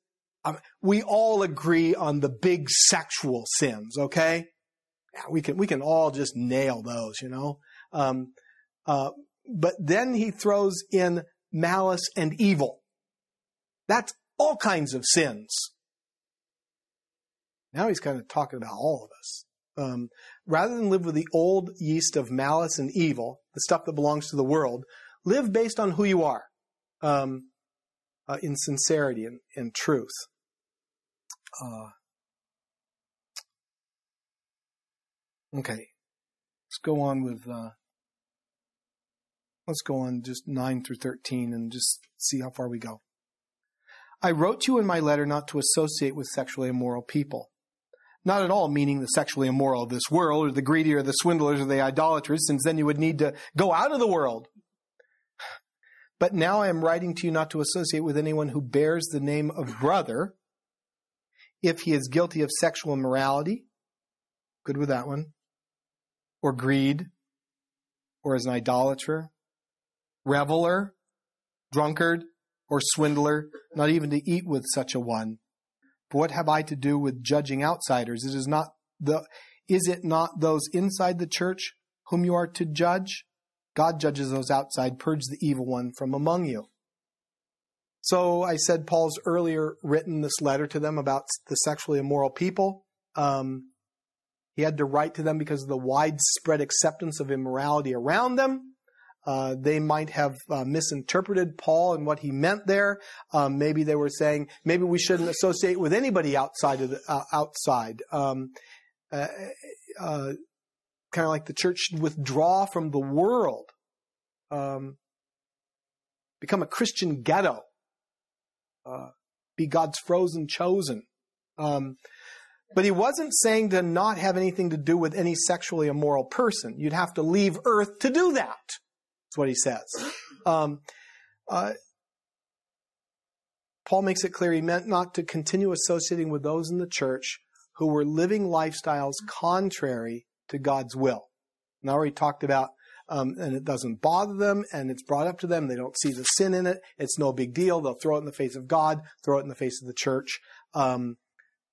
um, we all agree on the big sexual sins, okay? Yeah, we can we can all just nail those, you know. Um, uh, but then he throws in malice and evil. That's all kinds of sins. Now he's kind of talking about all of us. Um, rather than live with the old yeast of malice and evil, the stuff that belongs to the world, live based on who you are, um, uh, in sincerity and, and truth. Uh, okay, let's go on with. Uh, let's go on just nine through thirteen and just see how far we go. I wrote to you in my letter not to associate with sexually immoral people not at all meaning the sexually immoral of this world, or the greedy, or the swindlers, or the idolaters, since then you would need to go out of the world. But now I am writing to you not to associate with anyone who bears the name of brother if he is guilty of sexual immorality. Good with that one. Or greed, or as an idolater, reviler, drunkard, or swindler, not even to eat with such a one But what have I to do with judging outsiders? It is not the is it not those inside the church whom you are to judge? God judges those outside, purge the evil one from among you. So I said Paul's earlier written this letter to them about the sexually immoral people. Um, he had to write to them because of the widespread acceptance of immorality around them. Uh, they might have uh, misinterpreted Paul and what he meant there. Um, maybe they were saying maybe we shouldn't associate with anybody outside of the uh, outside. Um, uh, uh, kind of like the church should withdraw from the world, um, become a Christian ghetto, be God's frozen chosen. Um, but he wasn't saying to not have anything to do with any sexually immoral person. You'd have to leave earth to do that. That's what he says. Um, uh, Paul makes it clear he meant not to continue associating with those in the church who were living lifestyles contrary to God's will. And I already talked about, um, and it doesn't bother them, and it's brought up to them. They don't see the sin in it. It's no big deal. They'll throw it in the face of God, throw it in the face of the church. Um,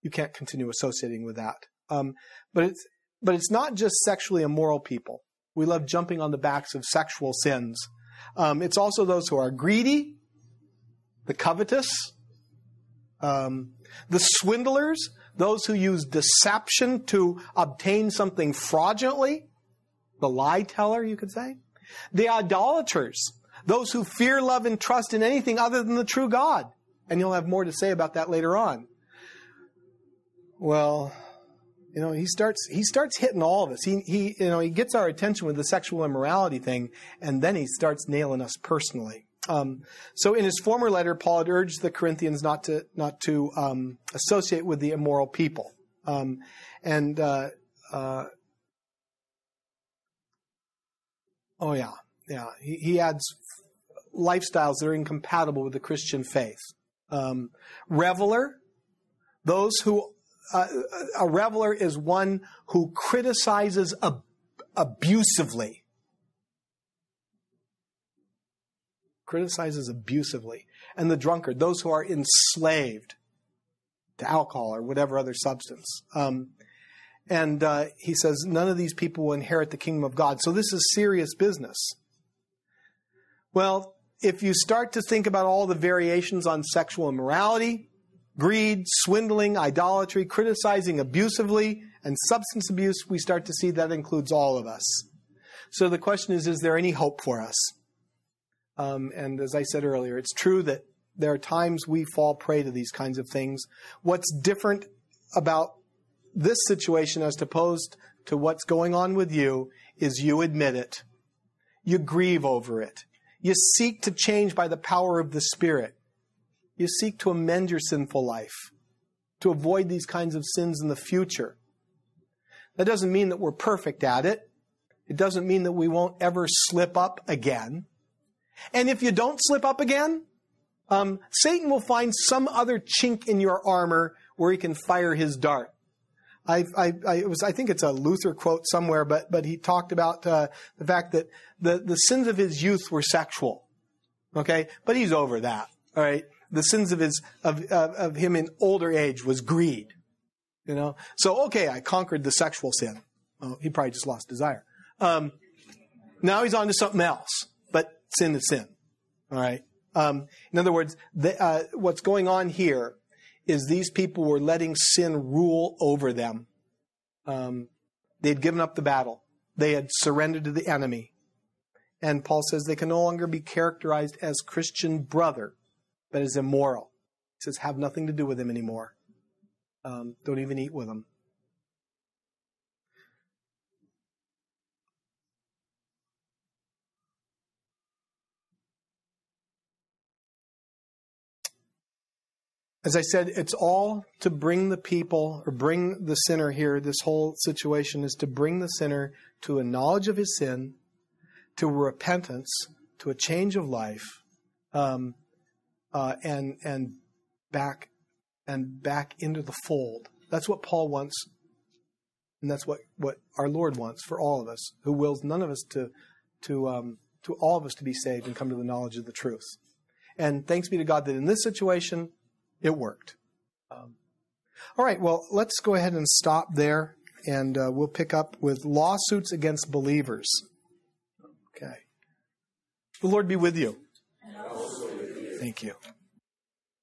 you can't continue associating with that. Um, but it's but it's not just sexually immoral people. We love jumping on the backs of sexual sins. Um, it's also those who are greedy, the covetous, um, the swindlers, those who use deception to obtain something fraudulently, the lie teller, you could say, the idolaters, those who fear, love, and trust in anything other than the true God. And you'll have more to say about that later on. Well, you know, he starts he starts hitting all of us. He he you know he gets our attention with the sexual immorality thing, and then he starts nailing us personally. Um, so in his former letter, Paul had urged the Corinthians not to not to um, associate with the immoral people, um, and uh, uh, oh yeah, yeah, he, he, adds lifestyles that are incompatible with the Christian faith. Um, reviler, those who uh, a reviler is one who criticizes ab- abusively. Criticizes abusively. And the drunkard, those who are enslaved. to alcohol or whatever other substance. Um, and uh, he says, none of these people will inherit the kingdom of God. So this is serious business. Well, if you start to think about all the variations on sexual immorality, greed, swindling, idolatry, criticizing abusively, and substance abuse, we start to see that includes all of us. So the question is, is there any hope for us? Um, and as I said earlier, it's true that there are times we fall prey to these kinds of things. What's different about this situation as opposed to what's going on with you is you admit it. You grieve over it. You seek to change by the power of the Spirit. You seek to amend your sinful life, to avoid these kinds of sins in the future. That doesn't mean that we're perfect at it. It doesn't mean that we won't ever slip up again. And if you don't slip up again, um, Satan will find some other chink in your armor where he can fire his dart. I, I, I, was, I think it's a Luther quote somewhere, but, but he talked about uh, the fact that the, the sins of his youth were sexual. Okay? But he's over that. All right? The sins of his, of, of, of him in older age was greed. You know? So, okay, I conquered the sexual sin. Oh, he probably just lost desire. Um, now he's on to something else, sin is sin. All right? Um, in other words, the, uh, what's going on here is these people were letting sin rule over them. Um, they had given up the battle. They had surrendered to the enemy. And Paul says they can no longer be characterized as Christian brother, but as immoral. He says, have nothing to do with him anymore. Um, don't even eat with him. As I said, it's all to bring the people or bring the sinner here. This whole situation is to bring the sinner to a knowledge of his sin, to repentance, to a change of life, um, uh, and and back and back into the fold. That's what Paul wants, and that's what, what our Lord wants for all of us, who wills none of us to to um, to all of us to be saved and come to the knowledge of the truth. And thanks be to God that in this situation it worked. Um, all right, well, let's go ahead and stop there, and uh, we'll pick up with lawsuits against believers. Okay. The Lord be with you. Thank you.